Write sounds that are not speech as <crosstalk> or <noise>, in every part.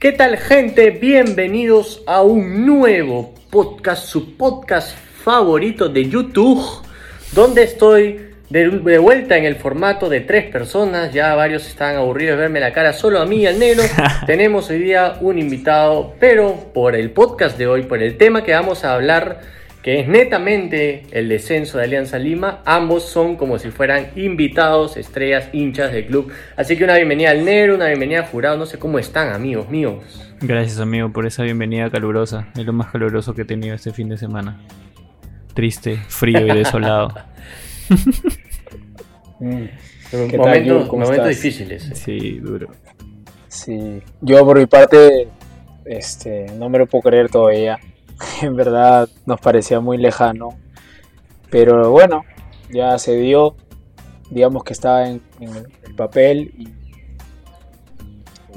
¿Qué tal gente? Bienvenidos a un nuevo podcast, su podcast favorito de YouTube, donde estoy de, vuelta en el formato de tres personas. Ya varios están aburridos de verme la cara solo a mí y al negro. <laughs> Tenemos hoy día un invitado, pero por el podcast de hoy, por el tema que vamos a hablar, que es netamente el descenso de Alianza Lima, ambos son como si fueran invitados, estrellas, hinchas del club. Así que una bienvenida al negro, una bienvenida al jurado. No sé cómo están, amigos míos. Gracias, amigo, por esa bienvenida calurosa. Es lo más caluroso que he tenido este fin de semana. Triste, frío y desolado. <laughs> Mm. momentos, difíciles. Sí, duro. Sí, yo por mi parte, este, no me lo puedo creer todavía. <laughs> En verdad nos parecía muy lejano. Pero bueno, ya se dio. Digamos que estaba en, el papel y,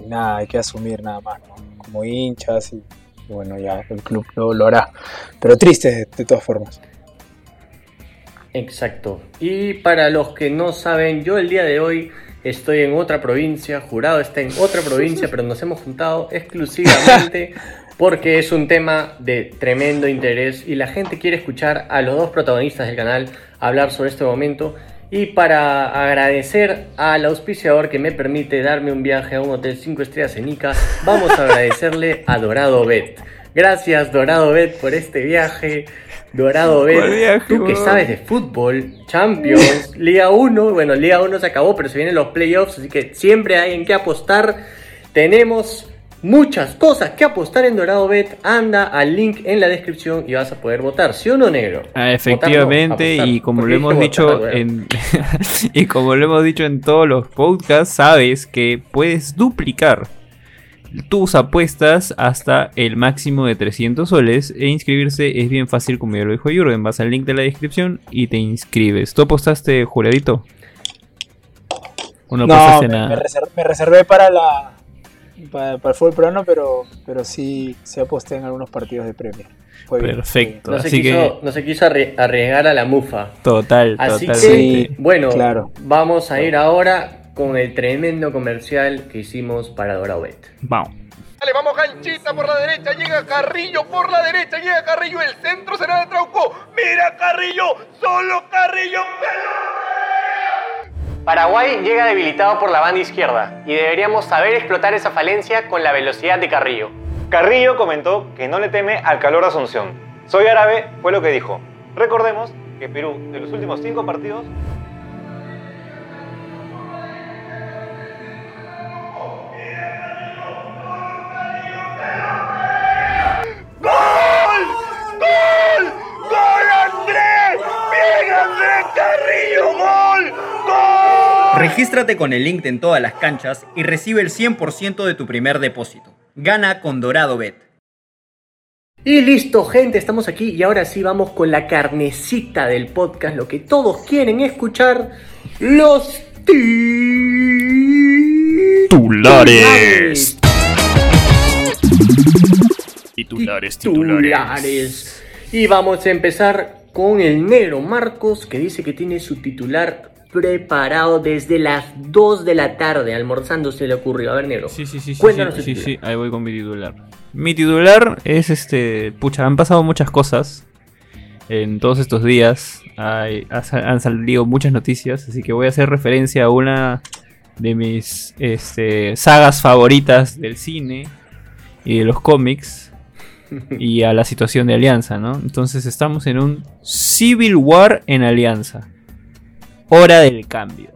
nada, hay que asumir nada más, Como hinchas y, bueno, ya el club lo, hará. Pero triste de todas formas. Exacto. Y para los que no saben, yo el día de hoy estoy en otra provincia, jurado está en otra provincia, <laughs> pero nos hemos juntado exclusivamente porque es un tema de tremendo interés y la gente quiere escuchar a los dos protagonistas del canal hablar sobre este momento. Y para agradecer al auspiciador que me permite darme un viaje a un hotel 5 estrellas en Ica, vamos a <laughs> agradecerle a Dorado Bet. Gracias Dorado Bet por este viaje. Dorado B, tú que sabes de fútbol, Champions, <laughs> Liga 1, bueno, Liga 1 se acabó, pero se vienen los playoffs, así que siempre hay en qué apostar. Tenemos muchas cosas que apostar en Dorado Bet. Anda al link en la descripción y vas a poder votar, ¿sí o no, negro? Ah, efectivamente, y como lo hemos dicho en <laughs> y como lo hemos dicho en todos los podcasts, sabes que puedes duplicar tus apuestas hasta el máximo de 300 soles e inscribirse es bien fácil como ya lo dijo Jurgen, vas al link de la descripción y te inscribes. ¿Tú apostaste juradito? no, me, reservé, para la para, el fútbol peruano, pero, pero sí, se aposté en algunos partidos de premio. Perfecto. No, se quiso, no se quiso arriesgar a la mufa. Total, Así que, bueno, claro. vamos a ir ahora con el tremendo comercial que hicimos para Dorabet. Vamos. Dale, vamos Ganchita por la derecha, llega Carrillo por la derecha, llega Carrillo, el centro será de Trauco. Mira Carrillo, solo Carrillo. Paraguay llega debilitado por la banda izquierda y deberíamos saber explotar esa falencia con la velocidad de Carrillo. Carrillo comentó que no le teme al calor de Asunción. Soy árabe, fue lo que dijo. Recordemos que Perú, de los últimos cinco partidos, Regístrate con el link en todas las canchas y recibe el 100% de tu primer depósito. Gana con Dorado Bet. Y listo, gente, estamos aquí y ahora sí vamos con la carnecita del podcast, lo que todos quieren escuchar, los titulares. Titulares, titulares. Y vamos a empezar con el negro Marcos, que dice que tiene su titular preparado desde las 2 de la tarde, almorzando se le ocurrió. A ver, negro. Sí, sí, sí. Cuéntanos sí, sí, sí, ahí voy con mi titular. Mi titular es este. Pucha, han pasado muchas cosas en todos estos días. han salido muchas noticias, así que voy a hacer referencia a una de mis este, sagas favoritas del cine y de los cómics <laughs> y a la situación de Alianza, ¿no? Entonces estamos en un Civil War en Alianza. Hora del cambio.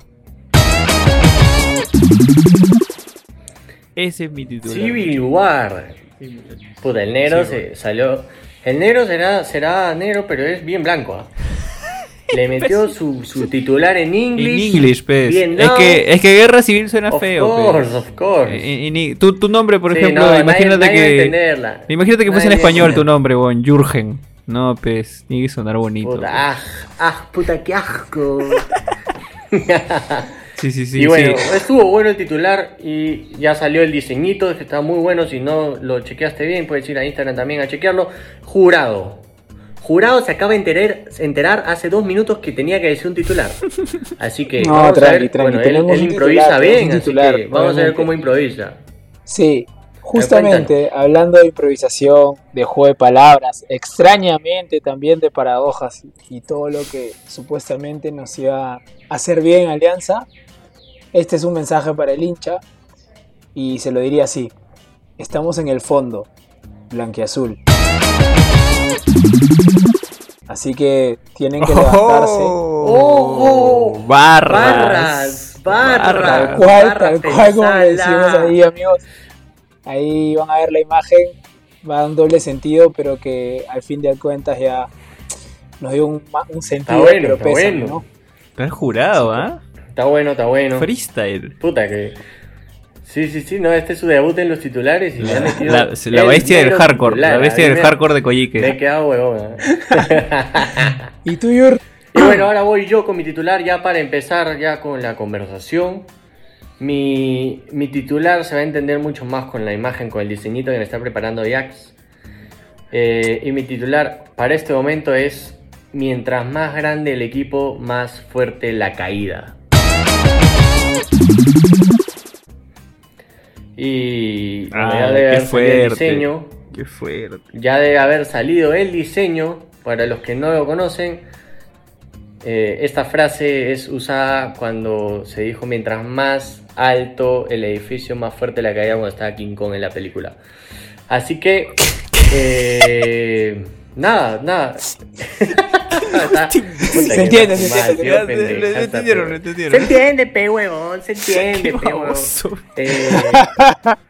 Ese es mi titular. Civil War. Puta, el negro se salió. El negro será, será negro, pero es bien blanco. ¿ah? <laughs> Le metió su, su, titular en inglés. En inglés, pues. es, que, es que guerra civil suena feo. Of course, of course. Eh, tu, tu, nombre, por ejemplo, imagínate que. Imagínate que fuese en español tu nombre, bon, Jurgen. No, pues, tiene que sonar bonito. Puta, ah, ah, puta, qué asco. <laughs> sí, sí, sí. Y bueno, estuvo bueno el titular y ya salió el diseñito, que está muy bueno. Si no lo chequeaste bien, puedes ir a Instagram también a chequearlo. Jurado. Jurado se acaba de enterar, enterar hace dos minutos que tenía que decir un titular. Así que <laughs> vamos a ver. bueno, él, improvisa bien, así que vamos a ver cómo improvisa. Sí, Justamente, hablando de improvisación, de juego de palabras, extrañamente también de paradojas y todo lo que supuestamente nos iba a hacer bien Alianza, este es un mensaje para el hincha y se lo diría así. Estamos en el fondo, blanqueazul. Así que tienen que levantarse. ¡Oh! Barras. Barras, barras. Tal cual, barras, tal cual como le decimos ahí, amigos. Ahí van a ver la imagen, va a dar un doble sentido, pero que al fin de cuentas ya nos dio un, un sentido, bueno, pero está pesa, bueno. ¿no? Está jurado, ¿ah? Está bueno, está bueno. Freestyle. Puta que. Sí, sí, sí, no, este es su debut en los titulares y le ha metido. La, la bestia del hardcore. titular, La bestia del me- hardcore de Me he Coyique. quedado huevón. ¿eh? <laughs> Y tú, Yur, Y bueno, ahora voy yo con mi titular ya para empezar ya con la conversación. Mi, mi titular se va a entender mucho más con la imagen, con el diseñito que me está preparando Jax. Eh, y mi titular para este momento es, mientras más grande el equipo, más fuerte la caída. Y bueno, ya Ah, debe haber salido el fuerte. diseño, Qué fuerte. ya debe haber salido el diseño. Para los que no lo conocen, eh, esta frase es usada cuando se dijo mientras más alto el edificio, más fuerte la caída cuando estaba King Kong en la película. Así que, eh, nada, nada. Se entiende, se entiende. entendieron. Se entiende, pe huevón, se entiende, pe huevón. <laughs>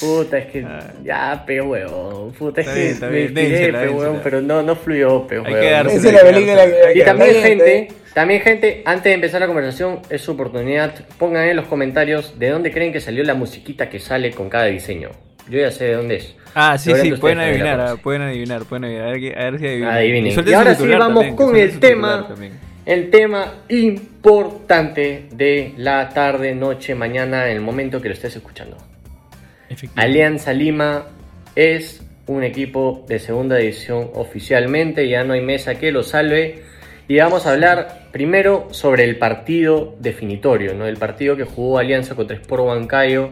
puta, es que ya, pe huevón. Puta, es Está que está me bien, inspiré, dénsela, pe huevón, dénsela. pero no, no fluyó, pe Hay huevón. que dársela, esa es la película que Y también, gente, también, gente, antes de empezar la conversación, es su oportunidad. Pongan en los comentarios de dónde creen que salió la musiquita que sale con cada diseño. Yo ya sé de dónde es. Ah, sí, Seguramente sí, pueden ustedes también la adivinar, ah, conocen. pueden adivinar, pueden adivinar. A ver, qué- a ver si adivinan. Adivinen. suelten Y su ahora sí titular vamos también, que con suelten el su titular tema. también. El tema importante de la tarde, noche, mañana, en el momento que lo estés escuchando. Alianza Lima es un equipo de segunda división oficialmente, ya no hay mesa que lo salve. Y vamos a hablar primero sobre el partido definitorio, ¿no? el partido que jugó Alianza contra Sport Huancayo.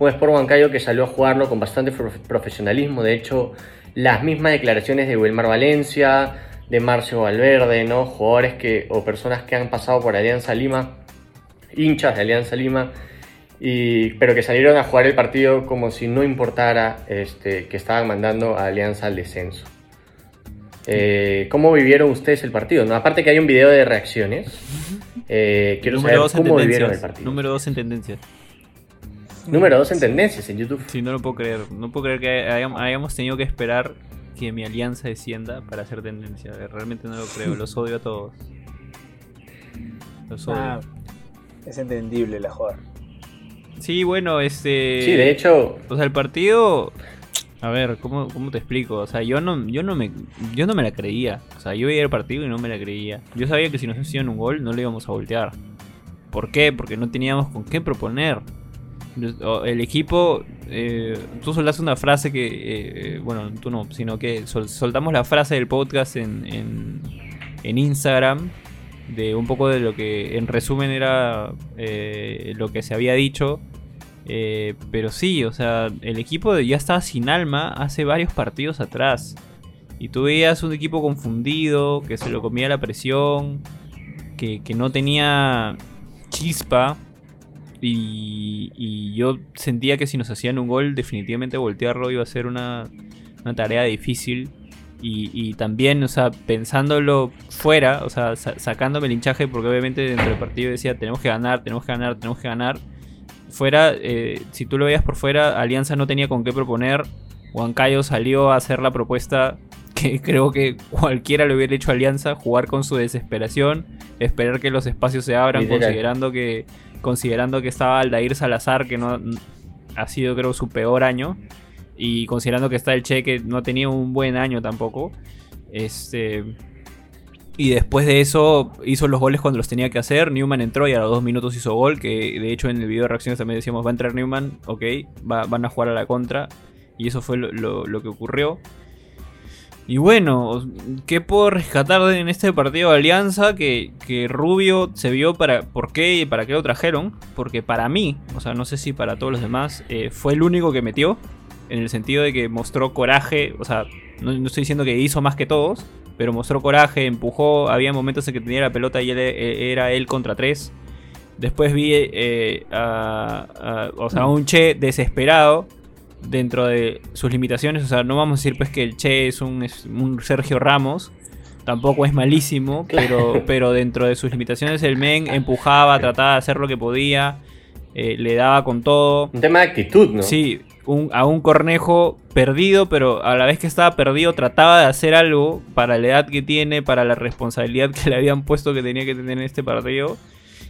Un Sport Huancayo que salió a jugarlo con bastante prof- profesionalismo. De hecho, las mismas declaraciones de Wilmar Valencia, de Marcio Valverde, ¿no? jugadores que, o personas que han pasado por Alianza Lima, hinchas de Alianza Lima, y, pero que salieron a jugar el partido como si no importara este, que estaban mandando a Alianza al descenso. Eh, ¿Cómo vivieron ustedes el partido? No, aparte que hay un video de reacciones, eh, quiero Número saber dos cómo vivieron el partido. Número 2 en tendencias. Número 2 en tendencias en YouTube. Sí, no lo puedo creer. No puedo creer que hayam- hayamos tenido que esperar que mi alianza descienda para hacer tendencia. Realmente no lo creo. Los odio a todos. Los odio. Ah, es entendible la joda. Sí, bueno, este. Sí, de hecho, O sea, el partido. A ver, ¿cómo, cómo te explico? O sea, yo no, yo no me yo no me la creía. O sea, yo veía el partido y no me la creía. Yo sabía que si nos hacían un gol no le íbamos a voltear. ¿Por qué? Porque no teníamos con qué proponer. El equipo, eh, tú soltaste una frase que, eh, eh, bueno, tú no, sino que sol- soltamos la frase del podcast en, en, en Instagram de un poco de lo que en resumen era eh, lo que se había dicho. Eh, pero sí, o sea, el equipo ya estaba sin alma hace varios partidos atrás. Y tú veías un equipo confundido, que se lo comía la presión, que, que no tenía chispa. Y, yo sentía que si nos hacían un gol, definitivamente voltearlo iba a ser una, una tarea difícil. Y, también, o sea, pensándolo fuera, o sea, sa- sacándome el hinchaje, porque obviamente dentro del partido decía, tenemos que ganar, tenemos que ganar, tenemos que ganar. Fuera, eh, si tú lo veías por fuera, Alianza no tenía con qué proponer. Huancayo salió a hacer la propuesta que <laughs> creo que cualquiera le hubiera hecho a Alianza, jugar con su desesperación, esperar que los espacios se abran, Literal. considerando que, considerando que estaba Aldair Salazar, que no ha sido creo su peor año, y considerando que está el Che, que no ha tenido un buen año tampoco. Este. Y después de eso hizo los goles cuando los tenía que hacer. Newman entró y a los dos minutos hizo gol. Que de hecho en el video de reacciones también decíamos: va a entrar Newman, ok, va- van a jugar a la contra. Y eso fue lo, lo- que ocurrió. Y bueno, ¿qué puedo rescatar en este partido de Alianza? Que, que Rubio se vio para por qué y para qué lo trajeron. Porque para mí, o sea, no sé si para todos los demás, eh, fue el único que metió. En el sentido de que mostró coraje. O sea, no estoy diciendo que hizo más que todos. Pero mostró coraje, empujó. Había momentos en que tenía la pelota y él, eh, era él contra tres. Después vi eh, a, a- o sea, a un Che desesperado dentro de sus limitaciones. O sea, no vamos a decir pues que el Che es un, es un Sergio Ramos. Tampoco es malísimo, <laughs> pero, pero dentro de sus limitaciones el men empujaba, trataba de hacer lo que podía, eh, le daba con todo. Un tema de actitud, ¿no? Sí, a un Cornejo perdido, pero a la vez que estaba perdido trataba de hacer algo para la edad que tiene, para la responsabilidad que le habían puesto que tenía que tener en este partido.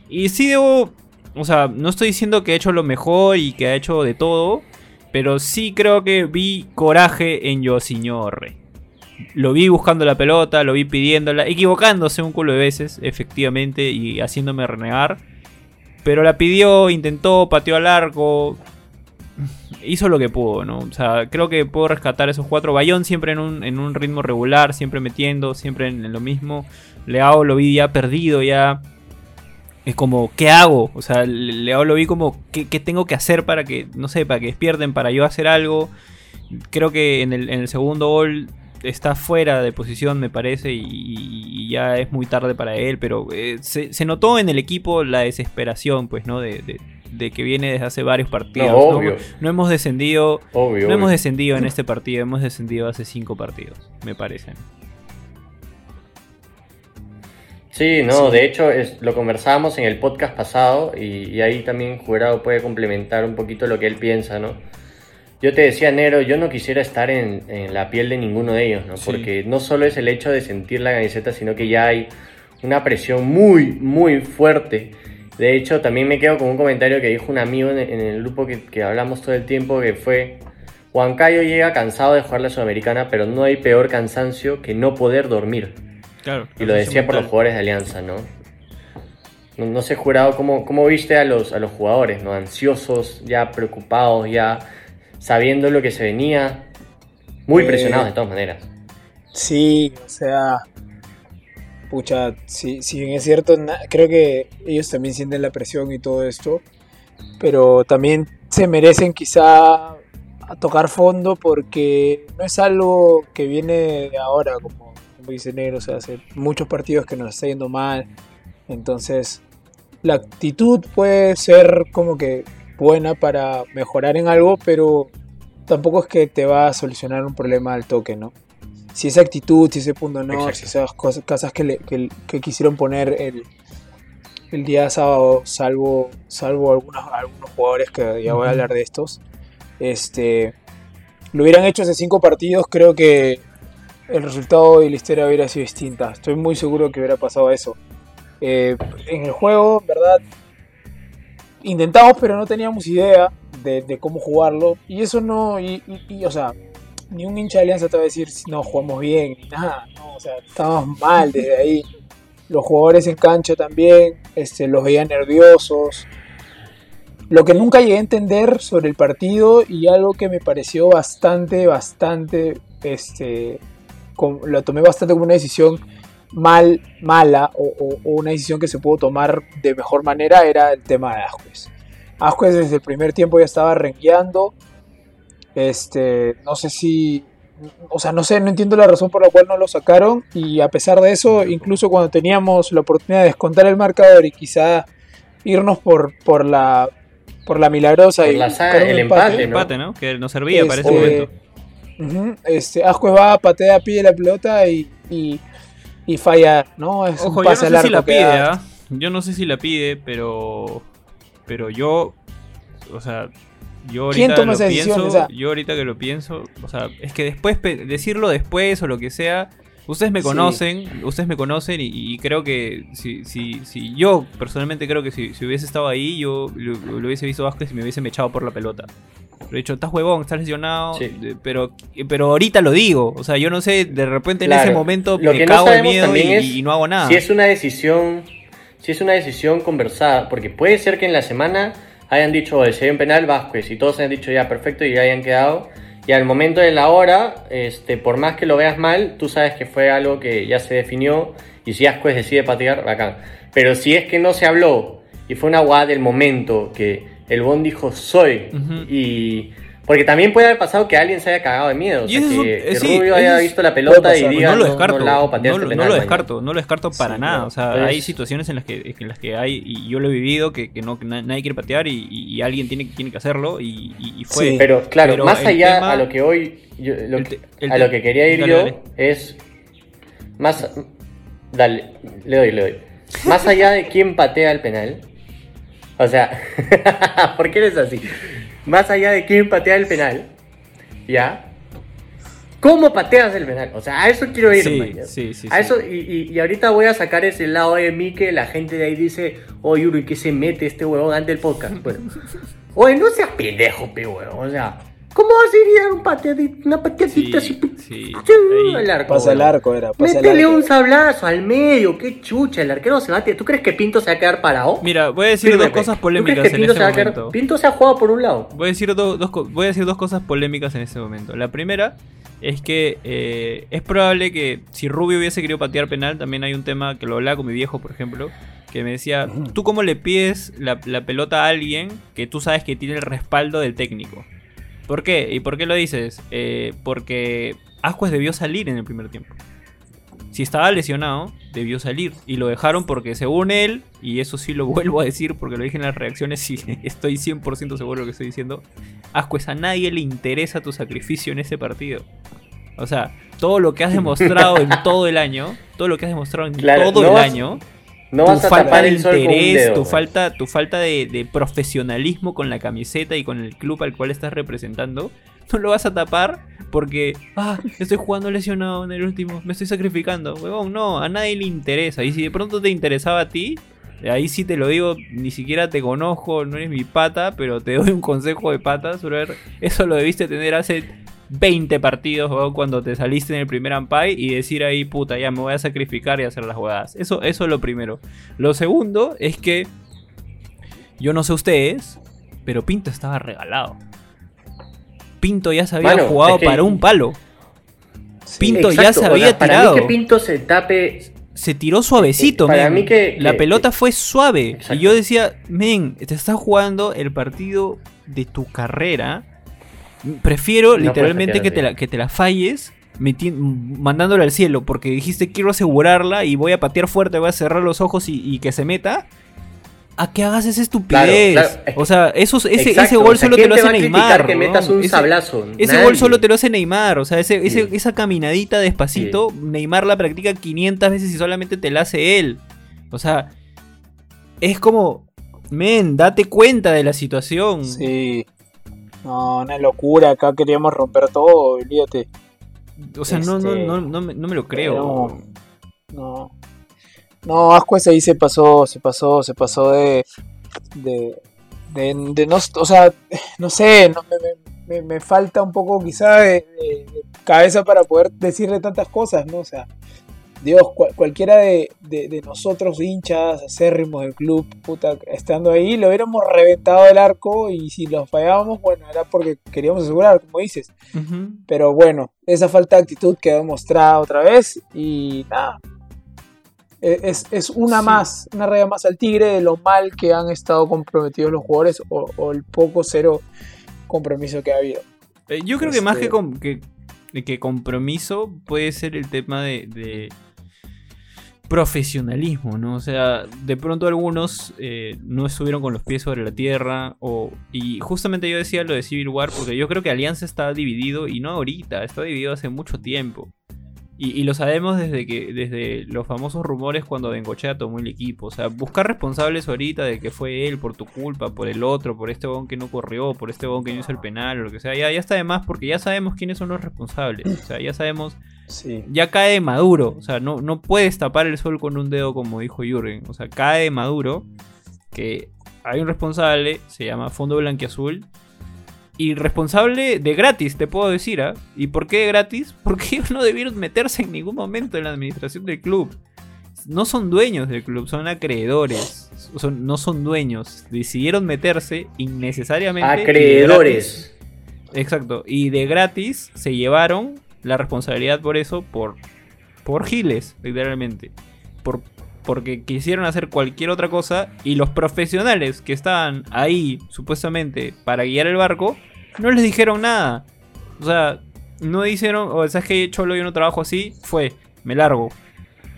Y sí debo, o sea, no estoy diciendo que ha hecho lo mejor y que ha hecho de todo, pero sí creo que vi coraje en Yosiñorre. Lo vi buscando la pelota, lo vi pidiéndola, equivocándose un culo de veces, efectivamente, y haciéndome renegar. Pero la pidió, intentó, pateó al arco, hizo lo que pudo, ¿no? O sea, creo que puedo rescatar esos cuatro. Bayón siempre en un, en un ritmo regular, siempre metiendo, siempre en, lo mismo. Leao lo vi ya perdido, ya. Es como, ¿qué hago? O sea, Le- Leao lo vi como, ¿qué, qué tengo que hacer para que, no sé, para que despierten, para yo hacer algo? Creo que en el, en el segundo gol está fuera de posición, me parece, y, ya es muy tarde para él, pero eh, se, notó en el equipo la desesperación, pues, ¿no? De- de que viene desde hace varios partidos. No, obvio. No hemos descendido. Obvio. No obvio. hemos descendido en este partido, hemos descendido hace cinco partidos, me parece. Sí, no, de hecho es, lo conversábamos en el podcast pasado y, y ahí también Jurado puede complementar un poquito lo que él piensa, ¿no? Yo te decía, Nero, yo no quisiera estar en, en la piel de ninguno de ellos, ¿no? Sí. Porque no solo es el hecho de sentir la camiseta, sino que ya hay una presión muy, muy fuerte. De hecho, también me quedo con un comentario que dijo un amigo en, en el grupo que, que hablamos todo el tiempo, que fue, Huancayo llega cansado de jugar la Sudamericana, pero no hay peor cansancio que no poder dormir. Claro. Y lo decía por los jugadores de Alianza, ¿no? No, no sé, jurado, ¿cómo, cómo viste a los, a los jugadores, ¿no? Ansiosos, ya preocupados, ya sabiendo lo que se venía, muy Eh, presionados de todas maneras. Sí, o sea, pucha, si, si bien es cierto, creo que ellos también sienten la presión y todo esto, pero también se merecen quizá tocar fondo porque no es algo que viene ahora, como, como dice Negro, o sea, hace muchos partidos que nos está yendo mal, entonces la actitud puede ser como que buena para mejorar en algo, pero tampoco es que te va a solucionar un problema al toque, ¿no? Si esa actitud, si ese punto no, Exacto. si esas cosas, cosas que, le- que- que quisieron poner el, el día sábado, salvo, salvo algunos, algunos jugadores que ya voy a hablar de estos, este, lo hubieran hecho hace cinco partidos, creo que el resultado y la historia hubiera sido distinta. Estoy muy seguro que hubiera pasado eso. Eh, en el juego, en verdad, intentamos, pero no teníamos idea de, de cómo jugarlo. Y eso no, y, y- y, o sea, ni un hincha de Alianza te va a decir no jugamos bien, ni nada, no, o sea, estábamos mal desde ahí. Los jugadores en cancha también, este, los veía nerviosos. Lo que nunca llegué a entender sobre el partido y algo que me pareció bastante, bastante, este, com- lo tomé bastante como una decisión mal, mala o, una decisión que se pudo tomar de mejor manera era el tema de Ascuez. Ascuez desde el primer tiempo ya estaba rengueando. Este, no sé si, o sea, no sé, no entiendo la razón por la cual no lo sacaron y a pesar de eso, incluso cuando teníamos la oportunidad de descontar el marcador y quizá irnos por, por la por la milagrosa Por y la el empate, empate, ¿no? Empate, ¿no? Que no servía para ese Este, momento. Ujú, este, Ascuez va, patea, pide la pelota y, y, y falla, ¿no? Es Ojo, un yo no pase sé si la pide, da. ¿ah? Yo no sé si la pide, pero. Pero yo. O sea. Yo ¿Quién ahorita toma lo esa decisión? pienso. O sea- yo ahorita que lo pienso. O sea, es que después. Decirlo después o lo que sea. Ustedes me Sí. conocen. Ustedes me conocen. Y, y creo que. Si, si, si yo personalmente creo que si, si hubiese estado ahí. Yo lo, lo hubiese visto Vázquez y me hubiese echado por la pelota. Lo he dicho, estás huevón, estás lesionado. Sí. Pero, pero ahorita lo digo. O sea, yo no sé. De repente en ese momento Lo me no cago sabemos miedo y, es y no hago nada. Si es una decisión, si es una decisión conversada, porque puede ser que en la semana hayan dicho, "Oye, si hay un penal, Vázquez, y todos hayan dicho ya perfecto y hayan quedado, Y al momento de la hora, este, por más que lo veas mal, tú sabes que fue algo que ya se definió y si Ascuez decide patear, bacán. Pero si es que no se habló y fue una guada del momento que el Bond dijo soy y... Porque también puede haber pasado que alguien se haya cagado de miedo. O Y sea, eso que, eh, que sí, Rubio haya es- visto la pelota y diga no lo no, descarto, no no, patear lo- este no lo mañana". descarto, no lo descarto para Sí, nada. no. O sea, Pues- hay situaciones en las que en las que hay y yo lo he vivido que, que no que na- nadie quiere patear y, y- y alguien tiene, tiene que hacerlo y, y- y fue. Sí. Pero claro, Pero más allá tema- a lo que hoy, yo- lo el que- te- el a lo que quería ir dale, yo dale. es más, dale, le doy, le doy. Más allá de quién patea el penal, o sea, <laughs> ¿por qué eres así? Más allá de quién patea el penal, ¿ya? ¿Cómo pateas el penal? O sea, a eso quiero ir, Sí, sí, sí, A sí. eso, y, y- y ahorita voy a sacar ese lado de mí que la gente de ahí dice, oye, Uri, ¿qué se mete este huevón ante el podcast? Bueno, <laughs> oye, no seas pendejo, pe huevón, o sea, ¿cómo vas a ir a dar un pateadito, una pateadita Sí, así? sí. Al arco, Pasa el arco, era. Pasa el Métele arco. un sablazo al medio, qué chucha, el arquero se va a... ¿Tú crees que Pinto se va a quedar parado? Mira, voy a decir dos cosas ¿Tú polémicas crees que en Pinto este se va a quedar- momento. Pinto se ha jugado por un lado. Voy a decir do- dos, voy a decir dos cosas polémicas en este momento. La primera es que eh, es probable que si Rubio hubiese querido patear penal, también hay un tema que lo hablaba con mi viejo, por ejemplo, que me decía, ¿tú cómo le pides la, la pelota a alguien que tú sabes que tiene el respaldo del técnico? ¿Por qué? ¿Y por qué lo dices? Eh, porque Ascuez debió salir en el primer tiempo. Si estaba lesionado, debió salir. Y lo dejaron porque según él, y eso sí lo <laughs> vuelvo a decir porque lo dije en las reacciones y <laughs> estoy 100% seguro de lo que estoy diciendo, Ascuez a nadie le interesa tu sacrificio en ese partido. O sea, todo lo que has demostrado en <laughs> todo el año, todo lo que has demostrado en Claro, todo no el vas- año, No tu vas a falta tapar de el sol con un interés, dedo. tu güey. falta, tu falta de, de profesionalismo con la camiseta y con el club al cual estás representando, no lo vas a tapar porque, ah, estoy jugando lesionado en el último, me estoy sacrificando. Huevón, no, a nadie le interesa. Y si de pronto te interesaba a ti, ahí sí te lo digo, ni siquiera te conozco, no eres mi pata, pero te doy un consejo de patas, brother. Eso lo debiste tener hace 20 partidos, cuando te saliste en el primer Ampay y decir ahí, puta, ya me voy a sacrificar y hacer las jugadas. Eso, eso es lo primero. Lo segundo es que yo no sé ustedes, pero Pinto estaba regalado. Pinto ya se había jugado es que- para un palo. Pinto ya se o sea, había para tirado. mí que Pinto se tape Se tiró suavecito, Eh, para mí que- La pelota fue suave. Exacto. Y yo decía, men, te estás jugando el partido de tu carrera. Prefiero No literalmente que te, la, que te la falles meti- mandándola al cielo. Porque dijiste quiero asegurarla y voy a patear fuerte, voy a cerrar los ojos y, y que se meta. A que hagas esa estupidez. Claro, claro. O sea, esos, ese, ese gol o sea, solo te ¿quién lo te hace va a criticar Neymar. que metas un Ese- sablazo? ese Nadie. gol solo te lo hace Neymar, o sea, ese, ese- Sí. esa caminadita despacito, Neymar la practica 500 veces y solamente te la hace él. O sea, es como, men, date cuenta de la situación. Sí. No, una locura. Acá queríamos romper todo, olvídate. O sea, no, no, Este, no, no, me, no me lo creo. No, no. No, Ascuez ahí se pasó, se pasó, se pasó de. de. de, de no. O sea, no sé, no, me, me- me- me falta un poco quizá de- de cabeza para poder decirle tantas cosas, ¿no? O sea, Dios, cual- cualquiera de, de- de nosotros, hinchas, acérrimos del club, puta, estando ahí, lo hubiéramos reventado el arco y si lo fallábamos, bueno, era porque queríamos asegurar, como dices. Pero bueno, esa falta de actitud quedó demostrada otra vez y nada. E- Es, es una Sí. más, una raya más al tigre de lo mal que han estado comprometidos los jugadores o, o el poco cero compromiso que ha habido. Eh, Yo creo que más Este- que, com- que, que compromiso puede ser el tema de, de profesionalismo, ¿no? O sea, de pronto algunos eh, no estuvieron con los pies sobre la tierra o y justamente yo decía lo de Civil War porque yo creo que Alianza está dividido y no ahorita, está dividido hace mucho tiempo. Y, y lo sabemos desde que desde los famosos rumores cuando Bengochea tomó el equipo. O sea, buscar responsables ahorita de que fue él por tu culpa, por el otro, por este bon que no corrió, por este bon que no hizo el penal o lo que sea. Ya, ya está de más porque ya sabemos quiénes son los responsables. O sea, ya sabemos Sí. ya cae de maduro. O sea, no, no puedes tapar el sol con un dedo como dijo Jürgen. O sea, cae de maduro que hay un responsable, se llama Fondo Blanquiazul. Y responsable de gratis, te puedo decir, ¿ah? ¿Y por qué de gratis? <laughs> Porque ellos no debieron meterse en ningún momento en la administración del club. No son dueños del club, son acreedores. Son, no son dueños. Decidieron meterse innecesariamente. Acreedores. exacto. Y de gratis se llevaron la responsabilidad por eso por, por giles, literalmente. Por, porque quisieron hacer cualquier otra cosa y los profesionales que estaban ahí supuestamente para guiar el barco no les dijeron nada. O sea, no dijeron, o sea, es que Cholo yo no trabajo así, fue, me largo.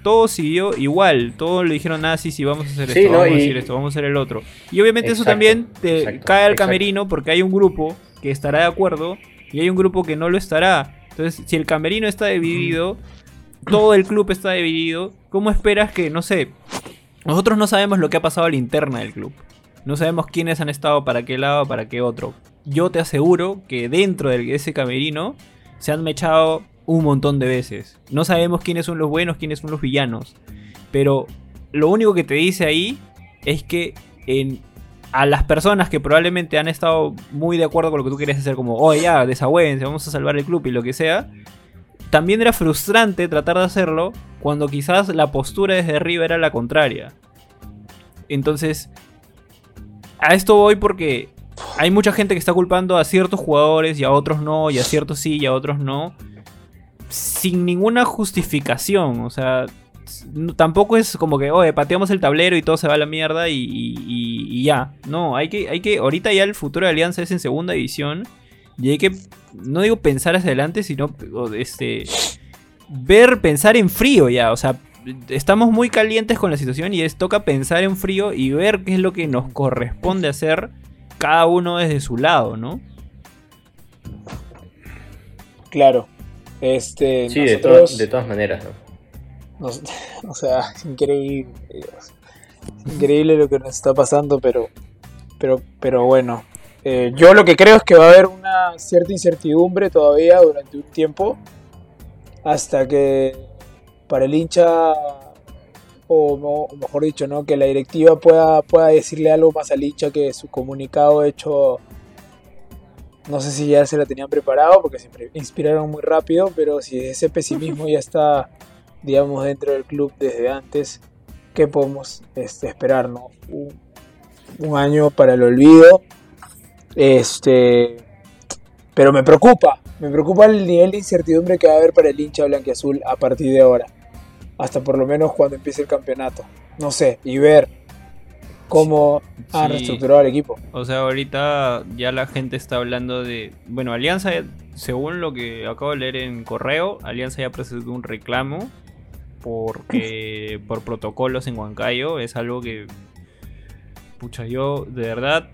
Todo siguió igual, todos le dijeron, ah, sí, sí, vamos a hacer Sí, esto, ¿no? vamos a decir esto, vamos a hacer el otro. Y obviamente eso Exacto, también te exacto, cae al exacto. camerino porque hay un grupo que estará de acuerdo y hay un grupo que no lo estará. Entonces, si el camerino está dividido, todo el club está dividido, ¿cómo esperas que, no sé, nosotros no sabemos lo que ha pasado a la interna del club? No sabemos quiénes han estado para qué lado, para qué otro. Yo te aseguro que dentro de ese camerino se han mechado un montón de veces. No sabemos quiénes son los buenos, quiénes son los villanos. Pero lo único que te dice ahí es que en, a las personas que probablemente han estado muy de acuerdo con lo que tú quieres hacer, como, oh ya, desagüense, vamos a salvar el club y lo que sea, también era frustrante tratar de hacerlo cuando quizás la postura desde arriba era la contraria. Entonces, a esto voy porque hay mucha gente que está culpando a ciertos jugadores y a otros no, y a ciertos sí y a otros no, sin ninguna justificación. O sea, tampoco es como que, oye, pateamos el tablero y todo se va a la mierda y, ya. No, hay que, hay que, ahorita ya el futuro de Alianza es en segunda división y hay que, no digo pensar hacia adelante, sino este, ver, pensar en frío ya. O sea, estamos muy calientes con la situación y es toca pensar en frío y ver qué es lo que nos corresponde hacer cada uno desde su lado, ¿no? Claro. Este, Sí, de, todas- de todas maneras, ¿no? nos- <laughs> o sea, es increíble. Dios. Increíble lo que nos está pasando, pero, pero, pero bueno. Eh, yo lo que creo es que va a haber una cierta incertidumbre todavía durante un tiempo. Hasta que para el hincha, o, mejor dicho, ¿no? que la directiva pueda, pueda decirle algo más al hincha que su comunicado hecho no sé si ya se la tenían preparado porque se inspiraron muy rápido, pero si ese pesimismo ya está, digamos, dentro del club desde antes, ¿qué podemos este, esperar? ¿no? Un, un año para el olvido. Este, pero me preocupa, me preocupa el nivel de incertidumbre que va a haber para el hincha blanquiazul a partir de ahora, hasta por lo menos cuando empiece el campeonato. No sé, y ver cómo han Sí. reestructurado el equipo. O sea, ahorita ya la gente está hablando de. Bueno, Alianza, según lo que acabo de leer en correo, Alianza ya presentó un reclamo porque <laughs> por protocolos en Huancayo es algo que. Pucha, yo de verdad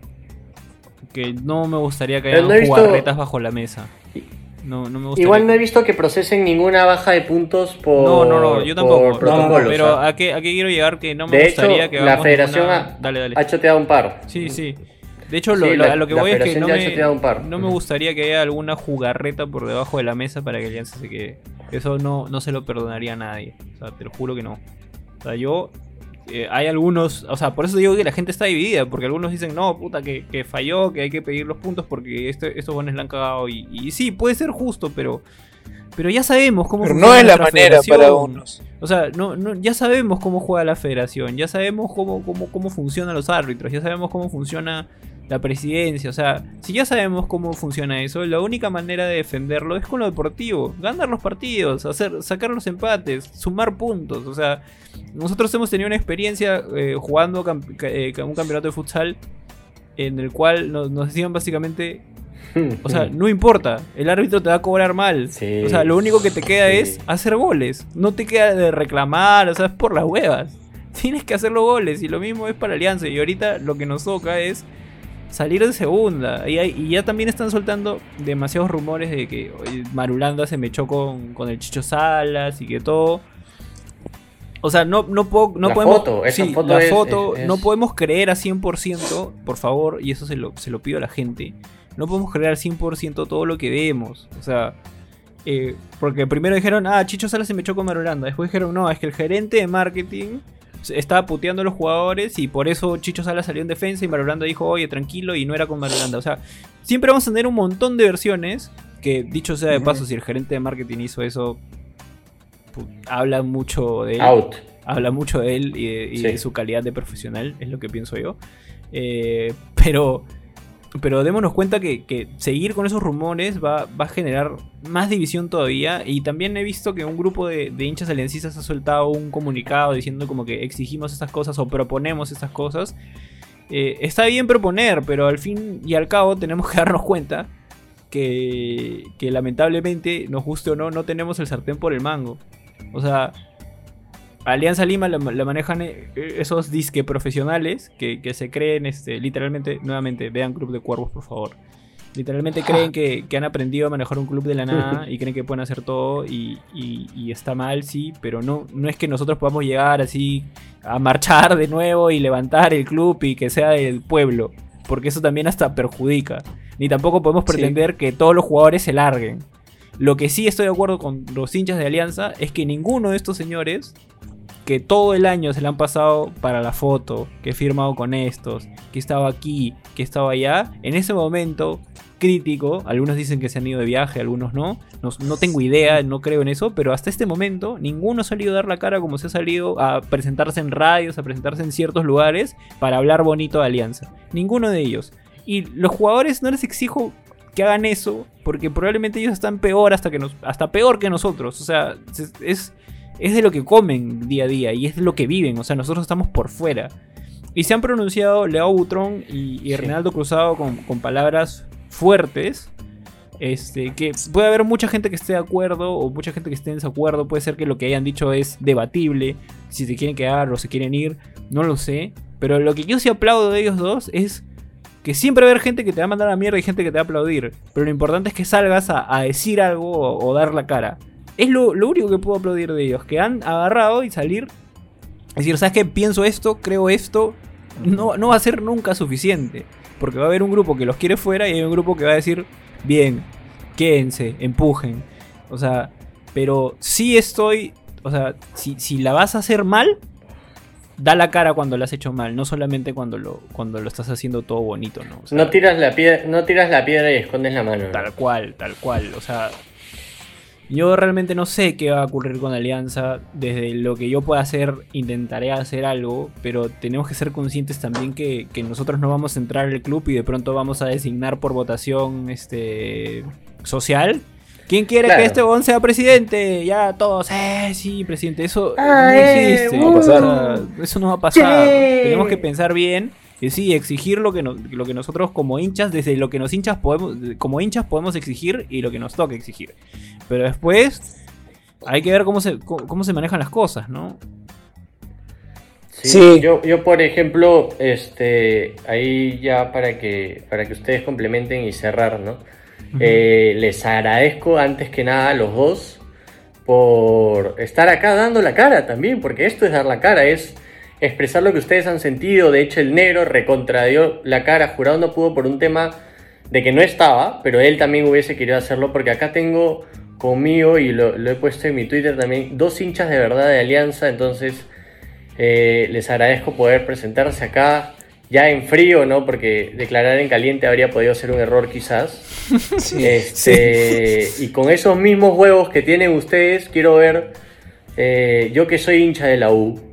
que no me gustaría que hayan jugarretas bajo la mesa. No, no me gustaría. Igual no he visto que procesen ninguna baja de puntos por. No, no, no, yo tampoco. no, pero. ¿a qué, ¿a qué quiero llegar? Que no me De hecho, gustaría que la federación ninguna- ha, Dale, dale. ha choteado un par. Sí, sí. De hecho, lo, Sí, lo- la- a lo que voy es que no me, choteado un par. no me gustaría que haya alguna jugarreta por debajo de la mesa para que Alianza se quede. Eso no, no se lo perdonaría a nadie. O sea, te lo juro que no. O sea, yo. Eh, hay algunos. O sea, por eso digo que la gente está dividida. Porque algunos dicen, no, puta, que, que falló, que hay que pedir los puntos porque este, estos buenos la han cagado. Y, y sí, puede ser justo, pero. Pero ya sabemos cómo Pero no es la manera para unos. O sea, no, no, ya sabemos cómo juega la federación, ya sabemos cómo, cómo, cómo funcionan los árbitros, ya sabemos cómo funciona la presidencia. O sea, si ya sabemos cómo funciona eso, la única manera de defenderlo es con lo deportivo. Ganar los partidos, hacer, sacar los empates, sumar puntos. O sea, nosotros hemos tenido una experiencia eh, jugando camp- ca- eh, un campeonato de futsal en el cual nos, nos decían básicamente, <laughs> o sea, no importa, el árbitro te va a cobrar mal. Sí, o sea, lo único que te queda sí. es hacer goles. No te queda de reclamar, o sea, es por las huevas. Tienes que hacer los goles y lo mismo es para Alianza. Y ahorita lo que nos toca es salir de segunda. Y, hay- y ya también están soltando demasiados rumores de que Marulanda se mechó con, con el Chicho Salas y que todo. O sea, no, no, puedo, no La podemos. foto, esa sí, foto la es- foto, es- no podemos creer a 100%, por favor, y eso se lo, se lo pido a la gente. No podemos creer al 100% todo lo que vemos. O sea, eh, porque primero dijeron, ah, Chicho Salas se me echó con Marulanda. Después dijeron, no, es que el gerente de marketing estaba puteando a los jugadores y por eso Chicho Salas salió en defensa y Marulanda dijo, oye, tranquilo, y no era con Marulanda. O sea, siempre vamos a tener un montón de versiones que, dicho sea de paso, si el gerente de marketing hizo eso, habla mucho de él Out. habla mucho de él y, de, y Sí. de su calidad de profesional, es lo que pienso yo. Eh, pero pero démonos cuenta que, que seguir con esos rumores va, va, a generar más división todavía. Y también he visto que un grupo de, de, hinchas aliancistas ha soltado un comunicado diciendo como que exigimos estas cosas o proponemos estas cosas. Eh, está bien proponer, pero al fin y al cabo tenemos que <laughs> darnos cuenta que, que lamentablemente, nos guste o no, no tenemos el sartén por el mango. O sea, Alianza Lima la, manejan eh, esos disque profesionales que, se creen, este, literalmente, nuevamente, vean Club de Cuervos, por favor. Literalmente creen que, han aprendido a manejar un club de la nada y creen que pueden hacer todo y, está mal, sí, pero no, no es que nosotros podamos llegar así a marchar de nuevo y levantar el club y que sea del pueblo, porque eso también hasta perjudica. Ni tampoco podemos pretender que todos los jugadores se larguen. Lo que sí estoy de acuerdo con los hinchas de Alianza es que ninguno de estos señores que todo el año se le han pasado para la foto, que he firmado con estos, que estaba aquí, que estaba allá, en ese momento crítico, algunos dicen que se han ido de viaje, algunos no, no, tengo idea, no creo en eso, pero hasta este momento ninguno ha salido a dar la cara como se ha salido a presentarse en radios, a presentarse en ciertos lugares para hablar bonito de Alianza. Ninguno de ellos. Y los jugadores no les exijo que hagan eso, porque probablemente ellos están peor hasta que nos, hasta peor que nosotros. O sea, es, es de lo que comen día a día y es de lo que viven. O sea, nosotros estamos por fuera. Y se han pronunciado Leo Butrón y, y Reinaldo Cruzado con, palabras fuertes. Este, que puede haber mucha gente que esté de acuerdo o mucha gente que esté en desacuerdo. Puede ser que lo que hayan dicho es debatible. Si se quieren quedar o se quieren ir, no lo sé. Pero lo que yo sí aplaudo de ellos dos es que siempre va a haber gente que te va a mandar a la mierda y gente que te va a aplaudir. Pero lo importante es que salgas a, decir algo o, o, dar la cara. Es lo, único que puedo aplaudir de ellos. Que han agarrado y salir. Decir, ¿sabes qué? Pienso esto, creo esto. No, no va a ser nunca suficiente. Porque va a haber un grupo que los quiere fuera y hay un grupo que va a decir, bien, quédense, empujen. O sea, pero sí estoy. O sea, si, si la vas a hacer mal, da la cara cuando lo has hecho mal, no solamente cuando lo, cuando lo estás haciendo todo bonito, ¿no? no, tiras la piedra, no tiras la piedra y escondes la mano. Tal cual, tal cual. O sea, yo realmente no sé qué va a ocurrir con Alianza. Desde lo que yo pueda hacer, intentaré hacer algo. Pero tenemos que ser conscientes también que, nosotros no vamos a entrar al club y de pronto vamos a designar por votación este, social. ¿Quién quiere que este bon sea presidente? Ya todos, eh, sí, presidente. Eso ah, no existe. Uh, eso no va a pasar. Tenemos que pensar bien que sí, exigir lo que, lo que nosotros como hinchas, desde lo que nos hinchas podemos, como hinchas podemos exigir y lo que nos toca exigir. Pero después hay que ver cómo se, cómo, se manejan las cosas, ¿no? Sí, Yo, yo por ejemplo, este, ahí ya para que, para que ustedes complementen y cerrar, ¿no? Eh, les agradezco antes que nada a los dos por estar acá dando la cara también, porque esto es dar la cara, es expresar lo que ustedes han sentido. De hecho, el negro recontradió la cara. Jurado no pudo por un tema de que no estaba, pero él también hubiese querido hacerlo porque acá tengo conmigo y lo, he puesto en mi Twitter también dos hinchas de verdad de Alianza. Entonces, eh, les agradezco poder presentarse acá ya en frío, ¿no? Porque declarar en caliente habría podido ser un error quizás. <laughs> Este, y con esos mismos huevos que tienen ustedes, quiero ver, eh, yo que soy hincha de la U,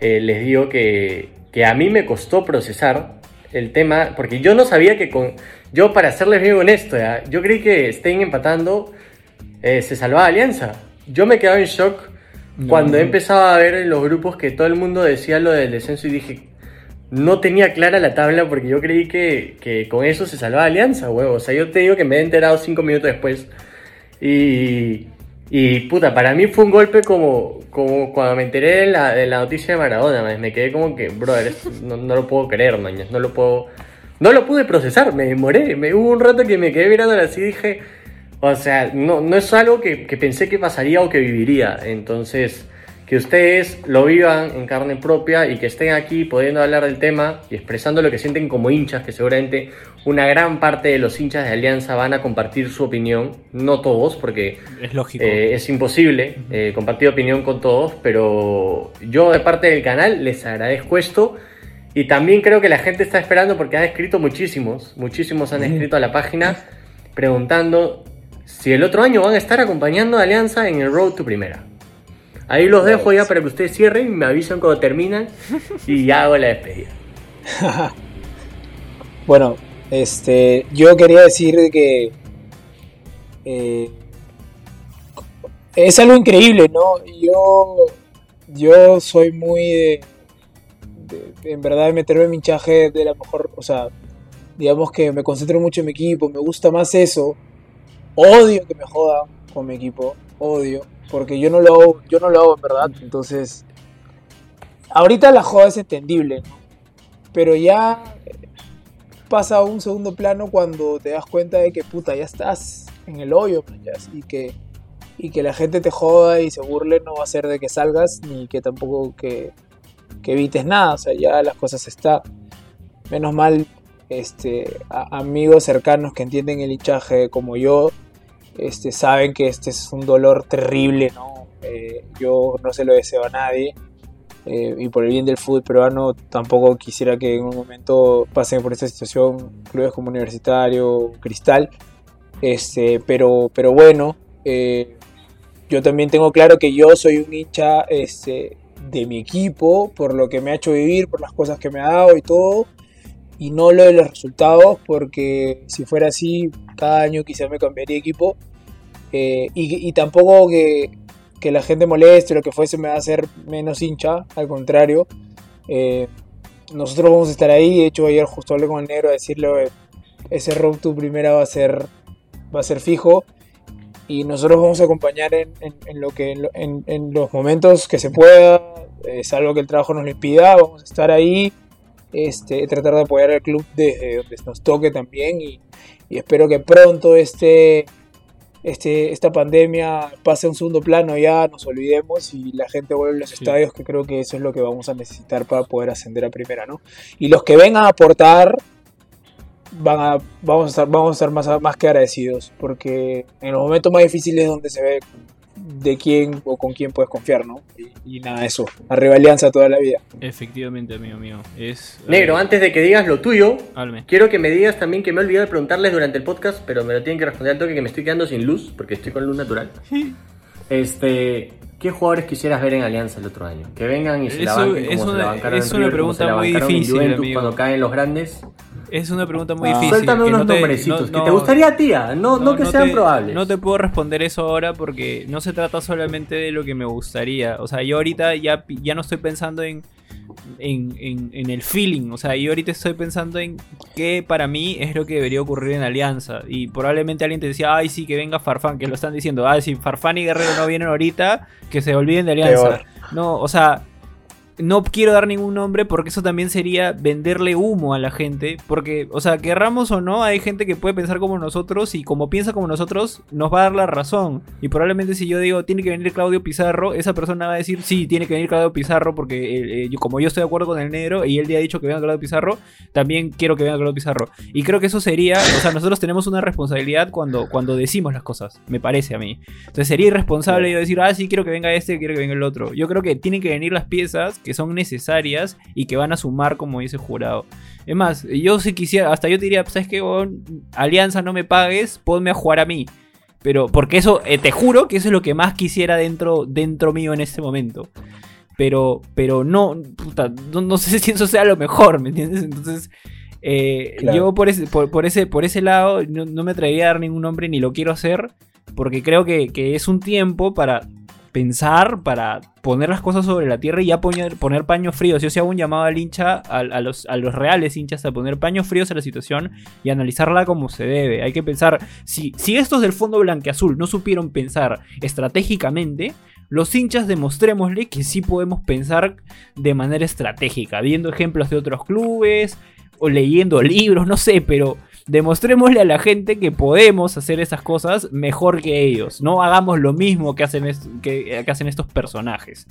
eh, les digo que, a mí me costó procesar el tema, porque yo no sabía que con... Yo, para serles bien honesto, yo creí que estén empatando, eh, se salvaba Alianza. Yo me quedaba en shock cuando empezaba a ver en los grupos que todo el mundo decía lo del descenso y dije, no tenía clara la tabla porque yo creí que, que con eso se salvaba Alianza, huevo. O sea, yo te digo que me he enterado cinco minutos después. Y, y puta, para mí fue un golpe como, cuando me enteré de la, noticia de Maradona, me quedé como que, brother, no, lo puedo creer, mañana, no lo puedo... No lo pude procesar, me demoré, hubo un rato que me quedé mirando así y dije, o sea, no, es algo que pensé que pasaría o que viviría, entonces que ustedes lo vivan en carne propia y que estén aquí pudiendo hablar del tema y expresando lo que sienten como hinchas, que seguramente una gran parte de los hinchas de Alianza van a compartir su opinión, no todos, porque es lógico, eh, es imposible eh, compartir opinión con todos, pero yo de parte del canal les agradezco esto y también creo que la gente está esperando porque han escrito muchísimos, muchísimos han escrito a la página preguntando si el otro año van a estar acompañando a Alianza en el Road to Primera. Ahí los dejo ya para que ustedes cierren, me avisan cuando terminan y ya hago la despedida. <laughs> bueno, Este, yo quería decir que eh, es algo increíble, ¿no? Yo, yo soy muy de, en verdad, meterme en mi hinchaje de la mejor, o sea, digamos que me concentro mucho en mi equipo, me gusta más eso. Odio que me jodan con mi equipo, odio, porque yo no lo hago, yo no lo hago en verdad, entonces ahorita la joda es entendible, ¿no? Pero ya pasa a un segundo plano cuando te das cuenta de que puta, ya estás en el hoyo, y que y que la gente te joda y se burle no va a ser de que salgas ni que tampoco que, que evites nada, o sea, ya las cosas están. Menos mal, este, amigos cercanos que entienden el hinchaje como yo, este, saben que este es un dolor terrible, ¿no? Eh, yo no se lo deseo a nadie. Eh, y por el bien del fútbol peruano tampoco quisiera que en un momento pasen por esta situación clubes como Universitario, Cristal. Este, pero, pero bueno, eh, yo también tengo claro que yo soy un hincha este, de mi equipo, por lo que me ha hecho vivir, por las cosas que me ha dado y todo, y no lo de los resultados, porque si fuera así, cada año quizá me cambiaría de equipo, eh, y, tampoco que, la gente moleste o lo que fuese me va a hacer menos hincha, al contrario, eh, nosotros vamos a estar ahí, de hecho ayer justo hablé con el negro a decirle, ese road to primera va a ser, va a ser fijo, y nosotros vamos a acompañar en, lo que en, los momentos que se pueda, es algo que el trabajo nos impida, vamos a estar ahí, este, tratar de apoyar al club desde donde nos toque también y, espero que pronto este, este, esta pandemia pase a un segundo plano ya, nos olvidemos y la gente vuelve a los estadios, que creo que eso es lo que vamos a necesitar para poder ascender a primera, ¿no? Y los que vengan a aportar, van a, vamos a estar, vamos a estar más, más que agradecidos, porque en los momentos más difíciles es donde se ve de quién o con quién puedes confiar, ¿no? Y, nada, eso, arriba Alianza toda la vida. Efectivamente, amigo mío. Es, Negro, antes de que digas lo tuyo, quiero que me digas también que me he olvidado de preguntarles durante el podcast, pero me lo tienen que responder al toque que me estoy quedando sin luz, porque estoy con luz natural. Este, ¿Qué jugadores quisieras ver en Alianza el otro año? Que vengan y se la banquen como se la bancaron Es una pregunta muy difícil, cuando caen los grandes. Es una pregunta muy ah. difícil. Suéltame unos nombrecitos que te gustaría, tía. No, no, que sean probables. No te puedo responder eso ahora porque no se trata solamente de lo que me gustaría. O sea, yo ahorita ya, ya no estoy pensando en, en, en, el feeling. O sea, yo ahorita estoy pensando en qué para mí es lo que debería ocurrir en Alianza. Y probablemente alguien te decía, ay, sí, que venga Farfán, que lo están diciendo. Ah, si Farfán y Guerrero no vienen ahorita, que se olviden de Alianza. No, o sea, no quiero dar ningún nombre porque eso también sería venderle humo a la gente. Porque, o sea, querramos o no, hay gente que puede pensar como nosotros y como piensa como nosotros, nos va a dar la razón. Y probablemente si yo digo, tiene que venir Claudio Pizarro, esa persona va a decir, sí, tiene que venir Claudio Pizarro porque eh, eh, como yo estoy de acuerdo con el negro y él ya ha dicho que venga Claudio Pizarro, también quiero que venga Claudio Pizarro. Y creo que eso sería, o sea, nosotros tenemos una responsabilidad cuando, cuando decimos las cosas, me parece a mí. Entonces sería irresponsable yo decir, ah, sí, quiero que venga este, quiero que venga el otro. Yo creo que tienen que venir las piezas que son necesarias y que van a sumar, como dice jurado. Es más, yo si quisiera, hasta yo te diría, ¿sabes qué? Alianza, no me pagues, ponme a jugar a mí. Pero, porque eso, eh, te juro que eso es lo que más quisiera dentro, dentro mío en este momento. Pero, pero no, no, sé <laughs> si eso sea lo mejor, ¿me entiendes? Entonces, eh, yo por ese, por, ese, por ese lado no, me atrevería a dar ningún nombre ni lo quiero hacer. Porque creo que, que es un tiempo para pensar, para poner las cosas sobre la tierra y ya poner, poner paños fríos. Yo hago un llamado al hincha, a, los, a los reales hinchas, a poner paños fríos a la situación y analizarla como se debe. Hay que pensar, si, si estos del fondo blanqueazul no supieron pensar estratégicamente, los hinchas demostrémosle que sí podemos pensar de manera estratégica, viendo ejemplos de otros clubes o leyendo libros, no sé, pero demostrémosle a la gente que podemos hacer esas cosas mejor que ellos. No hagamos lo mismo que hacen, que, hacen estos personajes.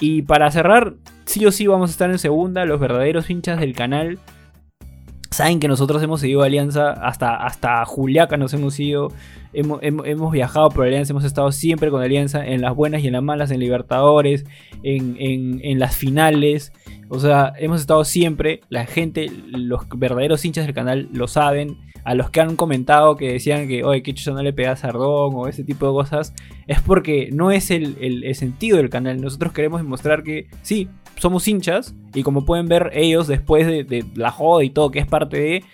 Y para cerrar, sí o sí vamos a estar en segunda. Los verdaderos hinchas del canal saben que nosotros hemos seguido Alianza hasta, hasta Juliaca nos hemos ido. Hemos, viajado por Alianza, hemos estado siempre con Alianza en las buenas y en las malas, en Libertadores, en, en las finales. O sea, hemos estado siempre, la gente, los verdaderos hinchas del canal lo saben. A los que han comentado que decían que, oye, que chucha no le pega a Sardón o ese tipo de cosas, es porque no es el, sentido del canal. Nosotros queremos demostrar que sí, somos hinchas y como pueden ver ellos después de, la joda y todo que es parte de,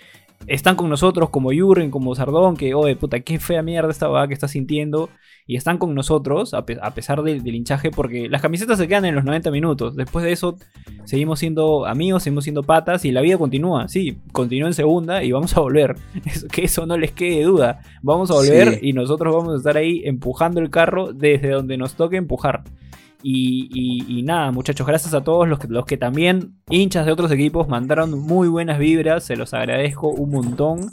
están con nosotros, como Jurgen, como Sardón, que, oh, puta, qué fea mierda esta va que está sintiendo. Y están con nosotros, a, pesar del, hinchaje, porque las camisetas se quedan en los 90 minutos. Después de eso, seguimos siendo amigos, seguimos siendo patas y la vida continúa. Sí, continúa en segunda y vamos a volver. <laughs> que eso no les quede duda. Vamos a volver y nosotros vamos a estar ahí empujando el carro desde donde nos toque empujar. Y, nada, muchachos, gracias a todos los que, los que también, hinchas de otros equipos, mandaron muy buenas vibras, se los agradezco un montón.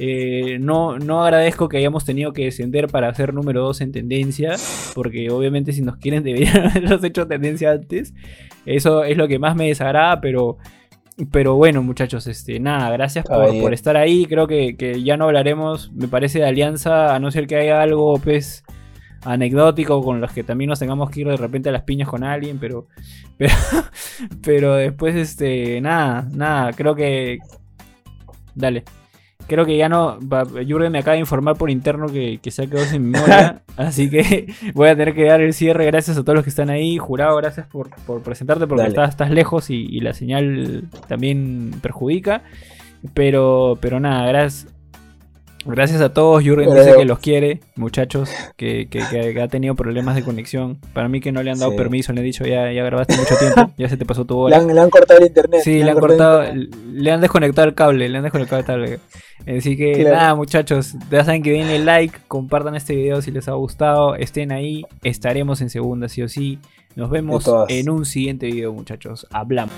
Eh, no, no agradezco que hayamos tenido que descender para ser número 2 en tendencia, porque obviamente si nos quieren <laughs> deberían habernos hecho tendencia antes. Eso es lo que más me desagrada, pero, pero bueno muchachos, este, nada, gracias por, estar ahí. Creo que, que, ya no hablaremos, me parece, de alianza, a no ser que haya algo, pues anecdótico con los que también nos tengamos que ir de repente a las piñas con alguien, pero <laughs> pero, pero después este nada, nada, creo que dale. Creo que ya no. Jurgen me acaba de informar por interno que, se ha quedado sin memoria. <laughs> así que <laughs> voy a tener que dar el cierre. Gracias a todos los que están ahí. Jurado, gracias por, presentarte porque estás, estás, lejos y, y, la señal también perjudica. Pero, pero nada, gracias. Gracias a todos, Jurgen dice que los quiere, muchachos, que, ha tenido problemas de conexión. Para mí que no le han dado permiso, le he dicho ya, ya grabaste mucho tiempo, ya se te pasó tu hora. Le han, cortado el internet. Sí, le han, cortado, le han desconectado el cable, le han desconectado el cable. Así que nada, muchachos, ya saben que denle like, compartan este video si les ha gustado, estén ahí, estaremos en segunda sí o sí. Nos vemos en un siguiente video, muchachos. Hablamos.